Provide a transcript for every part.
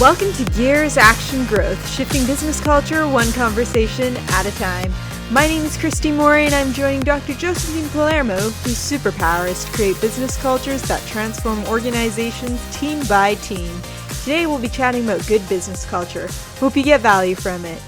Welcome to Geared for Growth, shifting business culture one conversation at a time. My name is Christy Morey, and I'm joining Dr. Josephine Palermo, whose superpower is to create business cultures that transform organizations team by team. Today, we'll be chatting about good business culture. Hope you get value from it.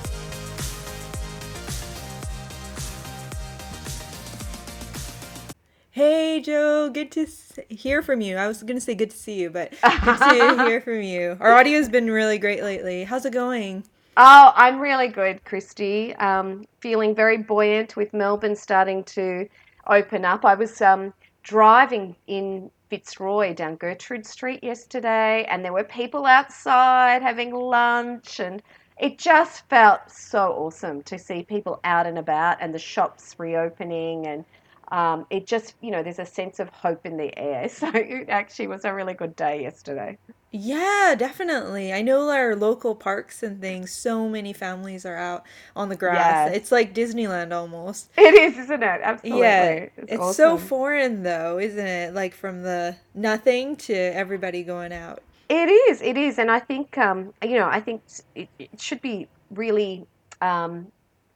Good to hear from you. I was going to say good to see you, but good to hear from you. Our audio's been really great lately. How's it going? Oh, I'm really good, Christy. Um, feeling very buoyant with Melbourne starting to open up. I was um, driving in Fitzroy down Gertrude Street yesterday, and there were people outside having lunch, and it just felt so awesome to see people out and about and the shops reopening and um, it just, you know, there's a sense of hope in the air. So it actually was a really good day yesterday. Yeah, definitely. I know our local parks and things, so many families are out on the grass. Yes. It's like Disneyland almost. It is, isn't it? Absolutely. Yeah. It's, it's awesome. so foreign though, isn't it? Like from the nothing to everybody going out. It is. It is. And I think, um, you know, I think it, it should be really um,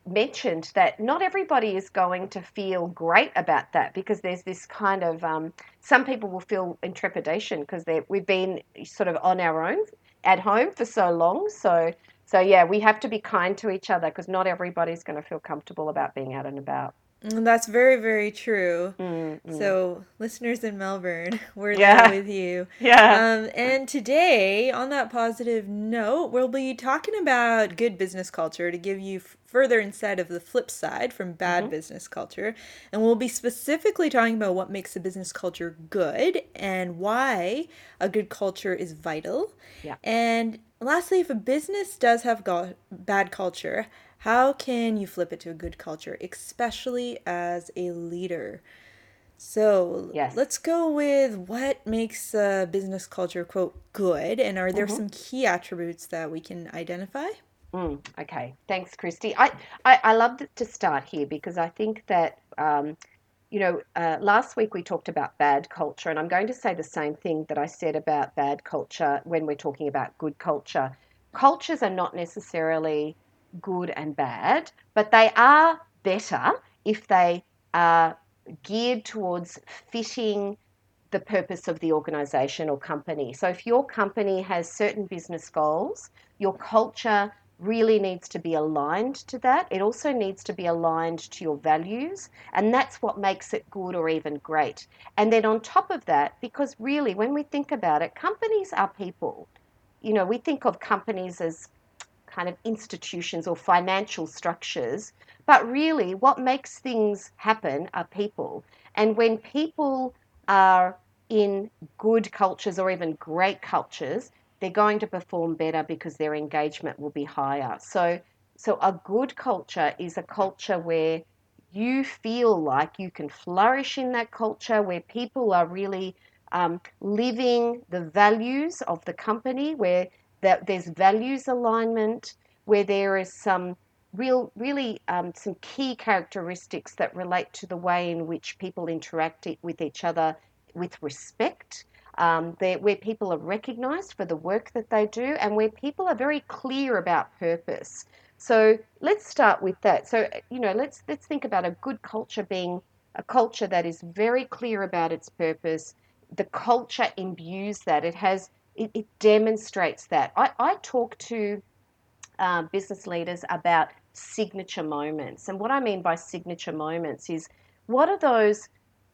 mentioned that not everybody is going to feel great about that because there's this kind of um, some people will feel intrepidation because we've been sort of on our own at home for so long. So so yeah we have to be kind to each other because not everybody's going to feel comfortable about being out and about that's very, very true. Mm-hmm. So, listeners in Melbourne, we're yeah. there with you. Yeah. Um, and today, on that positive note, we'll be talking about good business culture to give you f- further insight of the flip side from bad mm-hmm. business culture. And we'll be specifically talking about what makes a business culture good and why a good culture is vital. Yeah. And lastly, if a business does have go- bad culture, how can you flip it to a good culture, especially as a leader? So yes. let's go with what makes a business culture, quote, good. And are there mm-hmm. some key attributes that we can identify? Mm, okay, thanks, Christy. I, I, I love to start here because I think that, um, you know, uh, last week we talked about bad culture, and I'm going to say the same thing that I said about bad culture when we're talking about good culture. Cultures are not necessarily good and bad, but they are better if they are geared towards fitting the purpose of the organization or company. So if your company has certain business goals, your culture really needs to be aligned to that. It also needs to be aligned to your values, and that's what makes it good or even great. And then on top of that, because really, when we think about it, companies are people. You know, we think of companies as kind of institutions or financial structures. But really, what makes things happen are people. And when people are in good cultures or even great cultures, they're going to perform better because their engagement will be higher. So, so a good culture is a culture where you feel like you can flourish in that culture, where people are really um, living the values of the company, where that there's values alignment, where there is some real, really um, some key characteristics that relate to the way in which people interact with each other with respect. Um, where people are recognised for the work that they do, and where people are very clear about purpose. So let's start with that. So you know, let's let's think about a good culture being a culture that is very clear about its purpose. The culture imbues that. It has it, it demonstrates that. I, I talk to uh, business leaders about signature moments. And what I mean by signature moments is what are those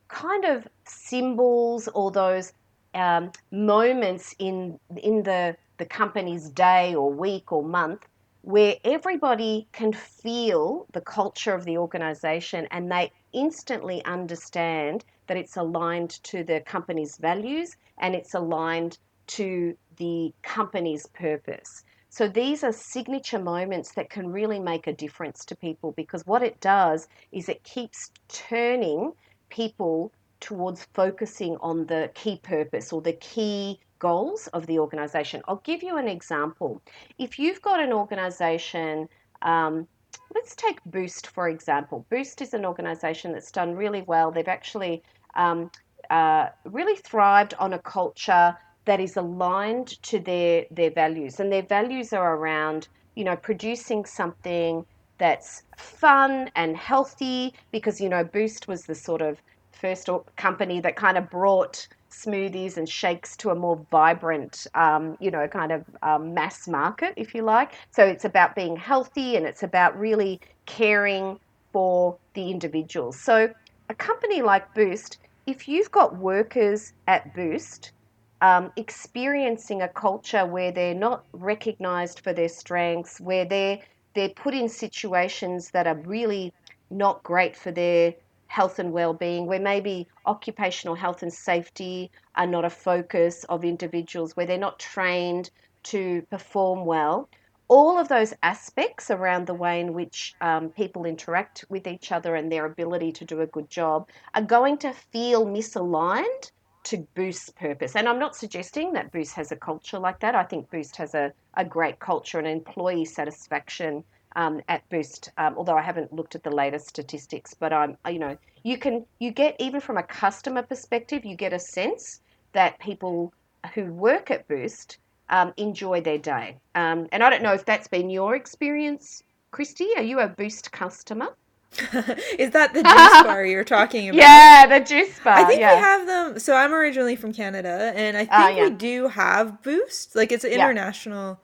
kind of symbols or those um, moments in in the the company's day or week or month where everybody can feel the culture of the organization and they instantly understand that it's aligned to the company's values and it's aligned to the company's purpose. So these are signature moments that can really make a difference to people because what it does is it keeps turning people towards focusing on the key purpose or the key goals of the organization. I'll give you an example. If you've got an organization, um, let's take Boost for example. Boost is an organization that's done really well. They've actually um, uh, really thrived on a culture that is aligned to their their values, and their values are around you know producing something that's fun and healthy because you know Boost was the sort of first company that kind of brought smoothies and shakes to a more vibrant, um, you know, kind of um, mass market, if you like. So it's about being healthy and it's about really caring for the individuals. So a company like Boost, if you've got workers at Boost um, experiencing a culture where they're not recognized for their strengths, where they're they're put in situations that are really not great for their health and well-being where maybe occupational health and safety are not a focus of individuals where they're not trained to perform well. All of those aspects around the way in which um, people interact with each other and their ability to do a good job are going to feel misaligned to Boost's purpose. And I'm not suggesting that Boost has a culture like that. I think Boost has a, a great culture and employee satisfaction um, at Boost. Um, although I haven't looked at the latest statistics, but I'm you know you can you get even from a customer perspective, you get a sense that people who work at Boost um, enjoy their day. Um, and I don't know if that's been your experience, Christy. Are you a Boost customer? Is that the juice bar you're talking about? Yeah, the juice bar. I think yeah. we have them. So I'm originally from Canada, and I ah, think uh, yeah. we do have Boost. Like it's an international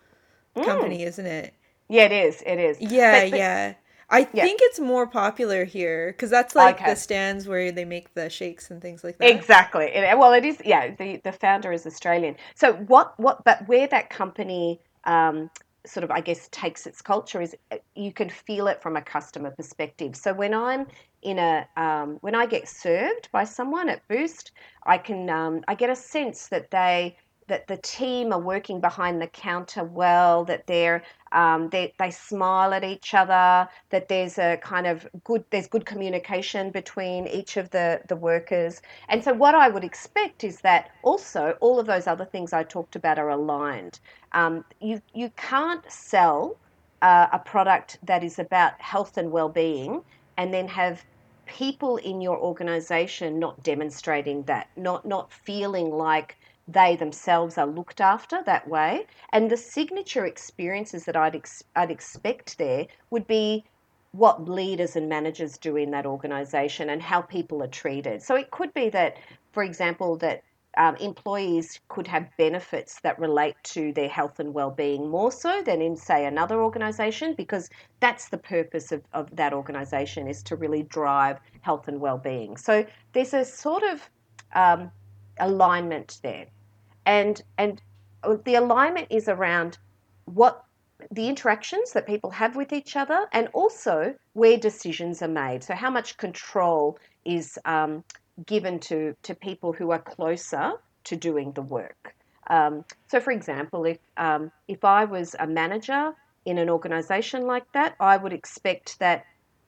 yeah. Company, mm. isn't it? Yeah, it is. It is. Yeah, but, but, yeah. I think it's more popular here because that's like okay. the stands where they make the shakes and things like that. Exactly. It, well, it is. Yeah, the the founder is Australian. So what what? But where that company um, sort of, I guess, takes its culture is uh, you can feel it from a customer perspective. So when I'm in a um, when I get served by someone at Boost, I can um, I get a sense that they that the team are working behind the counter well, that they're um, they they smile at each other, that there's a kind of good there's good communication between each of the the workers, and so what I would expect is that also all of those other things I talked about are aligned. Um, you you can't sell uh, a product that is about health and well-being and then have people in your organization not demonstrating that, not not feeling like they themselves are looked after that way. And the signature experiences that I'd, ex- I'd expect there would be what leaders and managers do in that organization and how people are treated. So it could be that, for example, that um, employees could have benefits that relate to their health and well-being more so than in say another organization because that's the purpose of, of that organization is to really drive health and well-being so there's a sort of um, alignment there and and the alignment is around what the interactions that people have with each other and also where decisions are made. So how much control is um, given to to people who are closer to doing the work. Um, so for example if um, if i was a manager in an organization like that i would expect that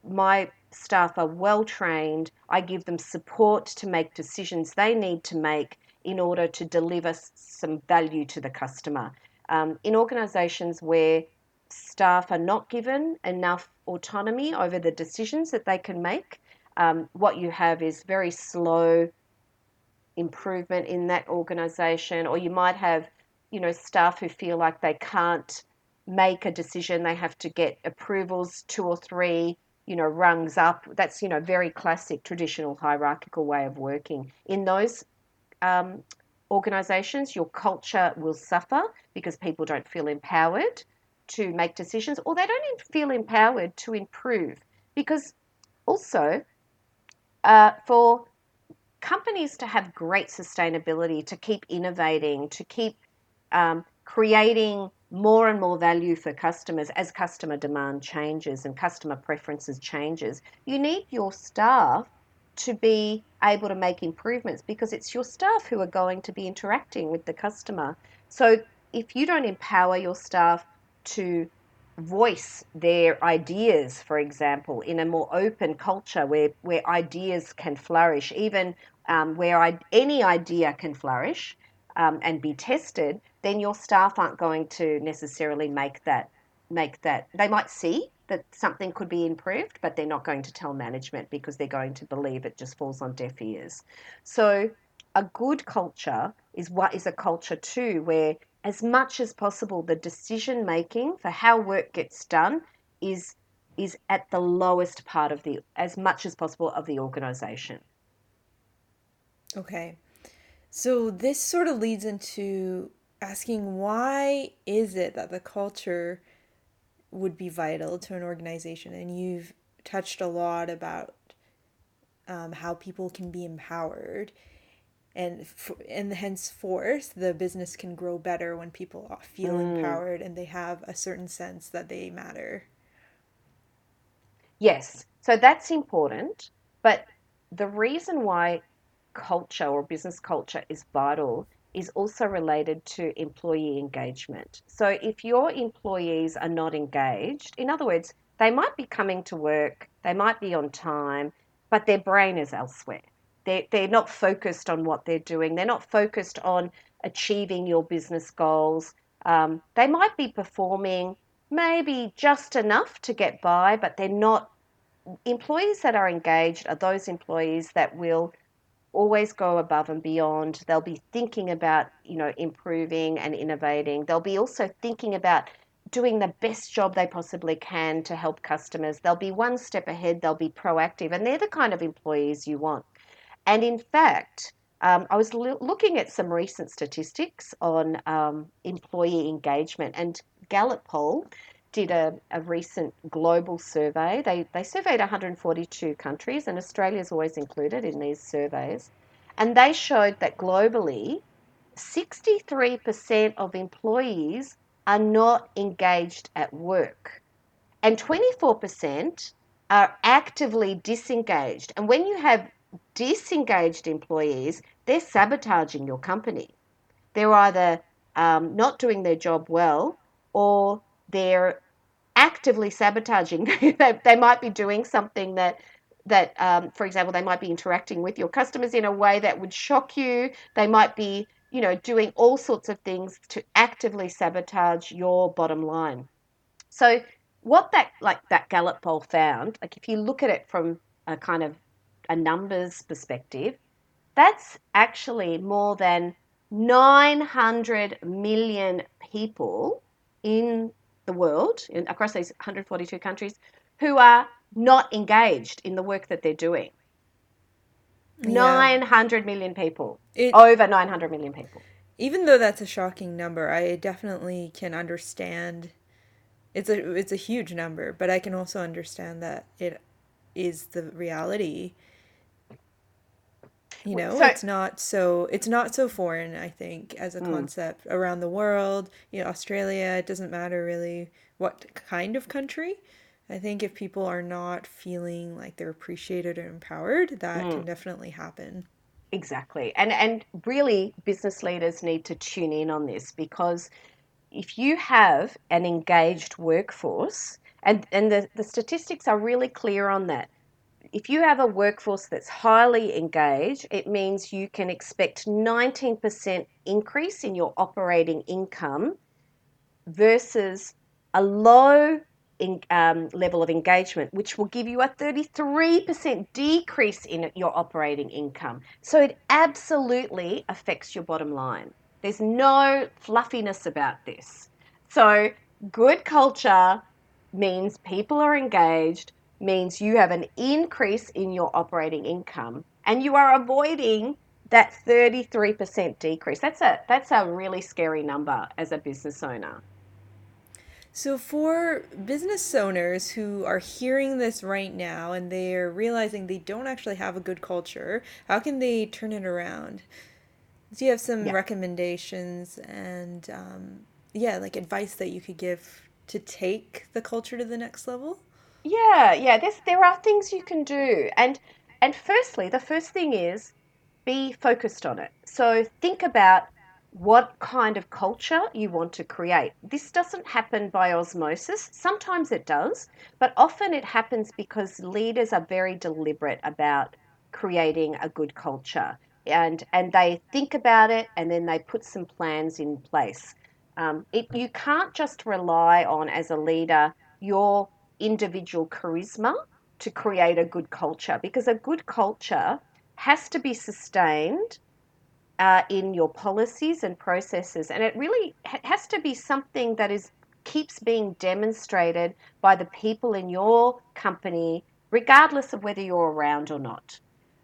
my staff are well trained. I give them support to make decisions they need to make in order to deliver some value to the customer. Um, in organisations where staff are not given enough autonomy over the decisions that they can make, um, what you have is very slow improvement in that organisation, or you might have, you know, staff who feel like they can't make a decision; they have to get approvals two or three, you know, rungs up. That's you know very classic traditional hierarchical way of working. In those um, organizations, your culture will suffer because people don't feel empowered to make decisions or they don't feel empowered to improve. Because also, uh, for companies to have great sustainability, to keep innovating, to keep um, creating more and more value for customers as customer demand changes and customer preferences changes, you need your staff to be able to make improvements because it's your staff who are going to be interacting with the customer. So if you don't empower your staff to voice their ideas, for example, in a more open culture where, where ideas can flourish, even um, where I, any idea can flourish um, and be tested, then your staff aren't going to necessarily make that make that. They might see that something could be improved, but they're not going to tell management because they're going to believe it just falls on deaf ears. So a good culture is what is a culture too, where as much as possible the decision making for how work gets done is is at the lowest part of the as much as possible of the organization. Okay. So this sort of leads into asking why is it that the culture would be vital to an organization and you've touched a lot about um, how people can be empowered. And f- and henceforth the business can grow better when people feel mm. empowered and they have a certain sense that they matter. Yes. So that's important but the reason why culture or business culture is vital is also related to employee engagement. So if your employees are not engaged, in other words, they might be coming to work, they might be on time, but their brain is elsewhere. They're, they're not focused on what they're doing, they're not focused on achieving your business goals. Um, they might be performing maybe just enough to get by, but they're not. Employees that are engaged are those employees that will always go above and beyond. They'll be thinking about, you know, improving and innovating. They'll be also thinking about doing the best job they possibly can to help customers. They'll be one step ahead, they'll be proactive, and they're the kind of employees you want. And in fact, um, I was lo- looking at some recent statistics on um, employee engagement, and Gallup poll did a, a recent global survey. They, they surveyed 142 countries, and Australia is always included in these surveys. And they showed that globally, 63% of employees are not engaged at work, and 24% are actively disengaged. And when you have disengaged employees, they're sabotaging your company. They're either um, not doing their job well or they're actively sabotaging. they, they might be doing something that that, um, for example, they might be interacting with your customers in a way that would shock you. They might be, you know, doing all sorts of things to actively sabotage your bottom line. So, what that like that Gallup poll found, like if you look at it from a kind of a numbers perspective, that's actually more than 900 million people in the world, in, across these 142 countries, who are not engaged in the work that they're doing. Yeah. 900 million people. It, over 900 million people. Even though that's a shocking number, I definitely can understand it's a it's a huge number, but I can also understand that it is the reality you know so, it's not so it's not so foreign i think as a mm. concept around the world you know australia it doesn't matter really what kind of country i think if people are not feeling like they're appreciated or empowered that mm. can definitely happen exactly and and really business leaders need to tune in on this because if you have an engaged workforce and and the, the statistics are really clear on that if you have a workforce that's highly engaged, it means you can expect 19% increase in your operating income versus a low in, um, level of engagement, which will give you a 33% decrease in your operating income. So it absolutely affects your bottom line. There's no fluffiness about this. So good culture means people are engaged, means you have an increase in your operating income and you are avoiding that 33% decrease. That's a that's a really scary number as a business owner. So for business owners who are hearing this right now and they're realizing they don't actually have a good culture, how can they turn it around? Do you have some yeah. recommendations and um, yeah, like advice that you could give to take the culture to the next level? Yeah, yeah. There's there are things you can do, and and firstly, the first thing is be focused on it. So think about what kind of culture you want to create. This doesn't happen by osmosis. Sometimes it does, but often it happens because leaders are very deliberate about creating a good culture. And, and they think about it and then they put some plans in place. Um, it, you can't just rely on, as a leader, your individual charisma to create a good culture because a good culture has to be sustained uh, in your policies and processes, and it really has to be something that is keeps being demonstrated by the people in your company, regardless of whether you're around or not.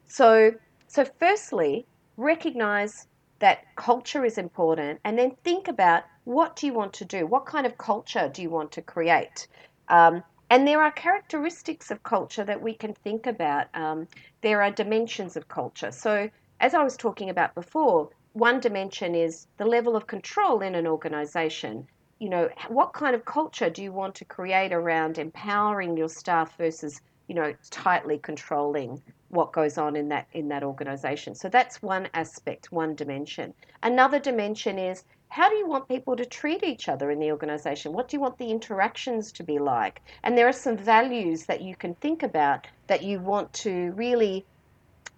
So, so firstly, recognize that culture is important, and then think about what do you want to do? What kind of culture do you want to create? Um, and there are characteristics of culture that we can think about. Um, there are dimensions of culture. So, as I was talking about before, one dimension is the level of control in an organization. You know, what kind of culture do you want to create around empowering your staff versus, you know, tightly controlling what goes on in that in that organization. So that's one aspect, one dimension. Another dimension is how do you want people to treat each other in the organization? What do you want the interactions to be like? And there are some values that you can think about that you want to really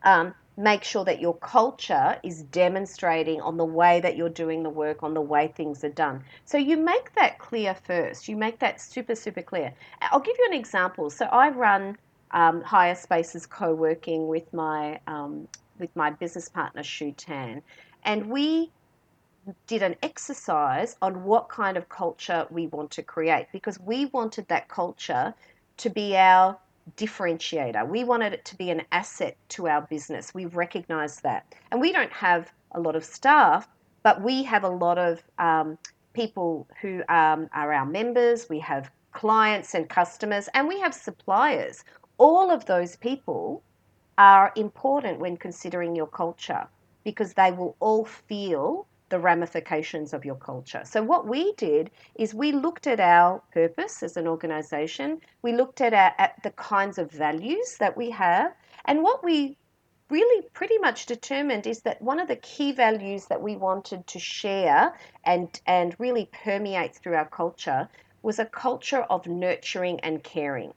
um, make sure that your culture is demonstrating on the way that you're doing the work, on the way things are done. So you make that clear first. You make that super, super clear. I'll give you an example. So I run um, higher spaces co-working with my um, with my business partner Shu Tan, and we did an exercise on what kind of culture we want to create because we wanted that culture to be our differentiator. We wanted it to be an asset to our business. We've recognized that. And we don't have a lot of staff, but we have a lot of um, people who um, are our members. We have clients and customers, and we have suppliers all of those people are important when considering your culture because they will all feel the ramifications of your culture. So, what we did is we looked at our purpose as an organization, we looked at, our, at the kinds of values that we have, and what we really pretty much determined is that one of the key values that we wanted to share and, and really permeate through our culture was a culture of nurturing and caring.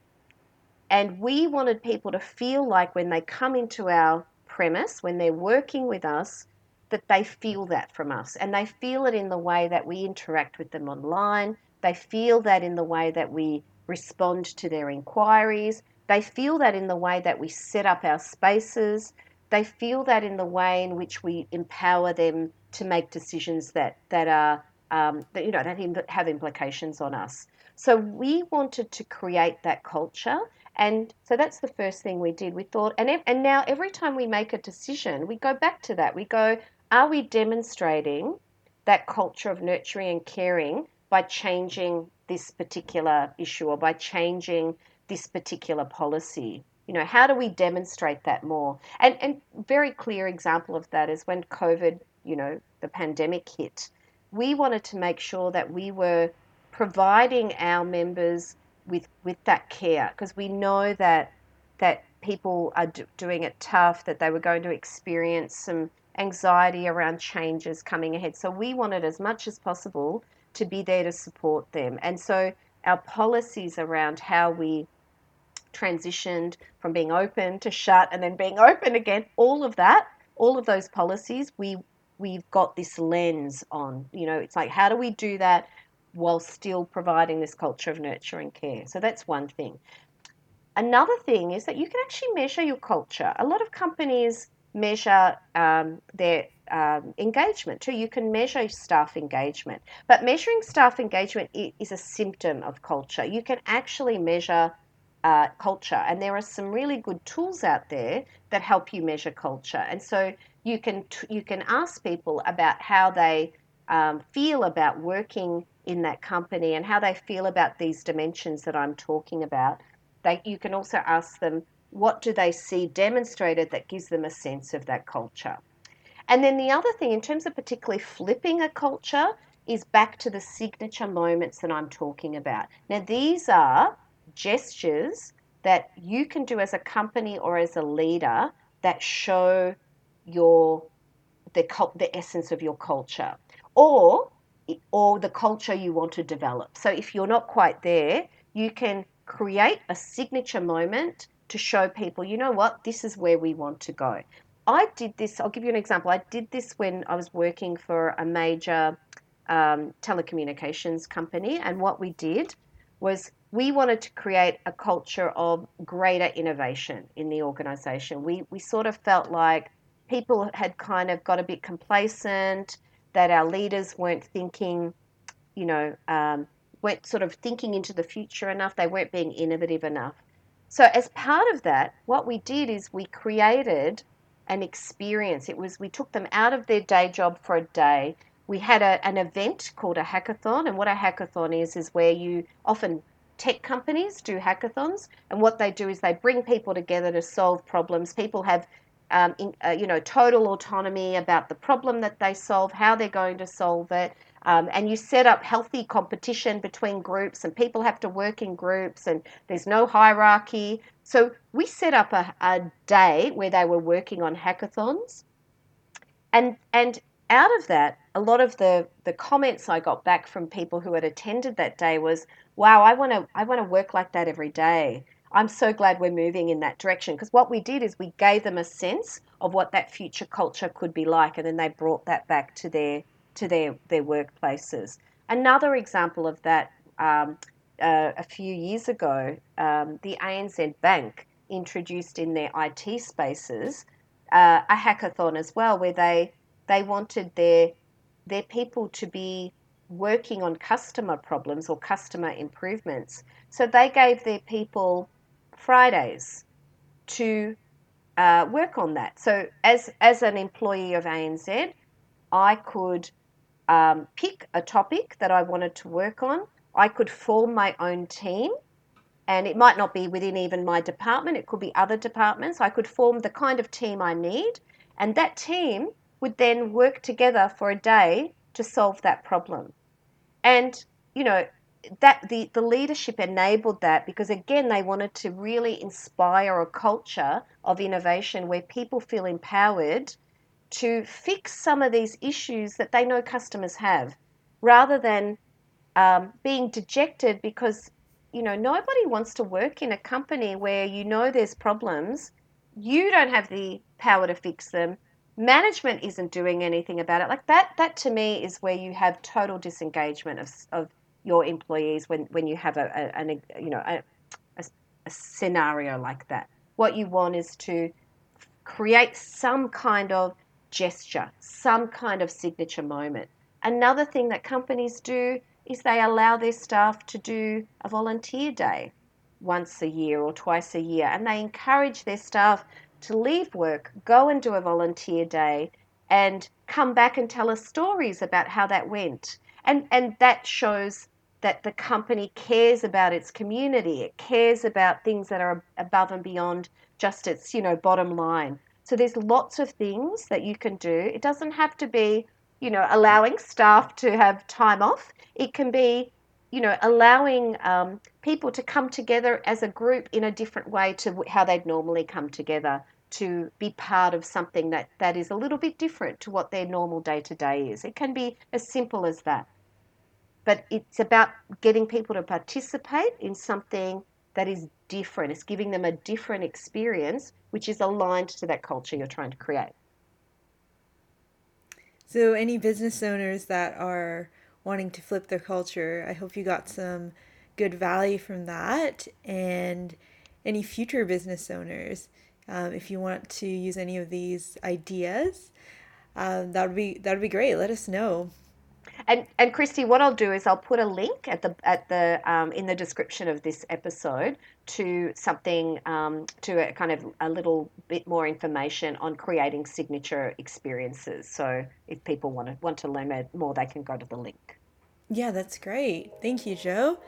And we wanted people to feel like when they come into our premise, when they're working with us, that they feel that from us. And they feel it in the way that we interact with them online. They feel that in the way that we respond to their inquiries. They feel that in the way that we set up our spaces. They feel that in the way in which we empower them to make decisions that, that are um, that you know that have implications on us. So we wanted to create that culture and so that's the first thing we did. We thought, and, and now every time we make a decision, we go back to that. We go, are we demonstrating that culture of nurturing and caring by changing this particular issue or by changing this particular policy? You know, how do we demonstrate that more? And and very clear example of that is when COVID, you know, the pandemic hit. We wanted to make sure that we were providing our members with with that care because we know that that people are do, doing it tough that they were going to experience some anxiety around changes coming ahead so we wanted as much as possible to be there to support them and so our policies around how we transitioned from being open to shut and then being open again all of that all of those policies we we've got this lens on you know it's like how do we do that while still providing this culture of nurture and care. So that's one thing. Another thing is that you can actually measure your culture. A lot of companies measure um, their um, engagement too. You can measure staff engagement, but measuring staff engagement is a symptom of culture. You can actually measure uh, culture, and there are some really good tools out there that help you measure culture. And so you can you can ask people about how they um, feel about working in that company and how they feel about these dimensions that I'm talking about. They, you can also ask them what do they see demonstrated that gives them a sense of that culture. And then the other thing, in terms of particularly flipping a culture, is back to the signature moments that I'm talking about. Now, these are gestures that you can do as a company or as a leader that show your the, the essence of your culture. Or or the culture you want to develop. So if you're not quite there, you can create a signature moment to show people, you know what, this is where we want to go. I did this, I'll give you an example. I did this when I was working for a major um, telecommunications company, and what we did was we wanted to create a culture of greater innovation in the organization. We, we sort of felt like people had kind of got a bit complacent, that our leaders weren't thinking, you know, um, weren't sort of thinking into the future enough, they weren't being innovative enough. So, as part of that, what we did is we created an experience. It was we took them out of their day job for a day. We had a, an event called a hackathon, and what a hackathon is is where you often tech companies do hackathons, and what they do is they bring people together to solve problems. People have um, in, uh, you know, total autonomy about the problem that they solve, how they're going to solve it. Um, and you set up healthy competition between groups, and people have to work in groups, and there's no hierarchy. So we set up a, a day where they were working on hackathons, and and out of that, a lot of the the comments I got back from people who had attended that day was, "Wow, I want to I want to work like that every day." I'm so glad we're moving in that direction because what we did is we gave them a sense of what that future culture could be like, and then they brought that back to their to their their workplaces. Another example of that, um, uh, a few years ago, um, the ANZ Bank introduced in their IT spaces uh, a hackathon as well, where they they wanted their their people to be working on customer problems or customer improvements. So they gave their people Fridays to uh, work on that. So as as an employee of ANZ, I could um, pick a topic that I wanted to work on. I could form my own team, and it might not be within even my department. It could be other departments. I could form the kind of team I need, and that team would then work together for a day to solve that problem. And you know, that the, the leadership enabled that because again they wanted to really inspire a culture of innovation where people feel empowered to fix some of these issues that they know customers have rather than um, being dejected because you know nobody wants to work in a company where you know there's problems you don't have the power to fix them management isn't doing anything about it like that that to me is where you have total disengagement of, of your employees when, when you have a, a, a you know a, a, a scenario like that. What you want is to create some kind of gesture, some kind of signature moment. Another thing that companies do is they allow their staff to do a volunteer day once a year or twice a year, and they encourage their staff to leave work, go and do a volunteer day, and come back and tell us stories about how that went. And, and that shows that the company cares about its community. It cares about things that are above and beyond just its, you know, bottom line. So there's lots of things that you can do. It doesn't have to be, you know, allowing staff to have time off. It can be, you know, allowing um, people to come together as a group in a different way to how they'd normally come together to be part of something that, that is a little bit different to what their normal day to day is. It can be as simple as that but it's about getting people to participate in something that is different. It's giving them a different experience, which is aligned to that culture you're trying to create. So, any business owners that are wanting to flip their culture, I hope you got some good value from that. And any future business owners, um, if you want to use any of these ideas, um, that would be that would be great. Let us know. And and Christy, what I'll do is I'll put a link at the at the um, in the description of this episode to something um, to a kind of a little bit more information on creating signature experiences. So if people want to want to learn more, they can go to the link. Yeah, that's great. Thank you, Joe.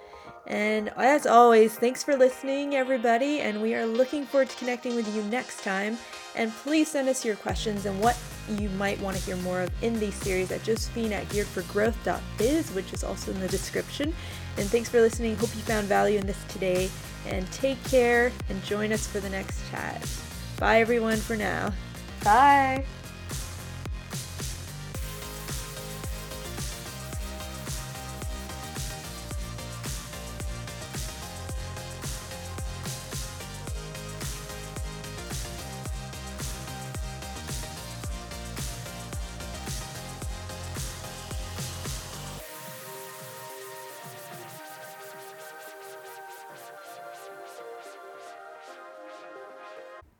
And as always, thanks for listening, everybody. And we are looking forward to connecting with you next time. And please send us your questions and what you might want to hear more of in these series at Josephine at gearedforgrowth.biz, which is also in the description. And thanks for listening. Hope you found value in this today. And take care and join us for the next chat. Bye, everyone, for now. Bye.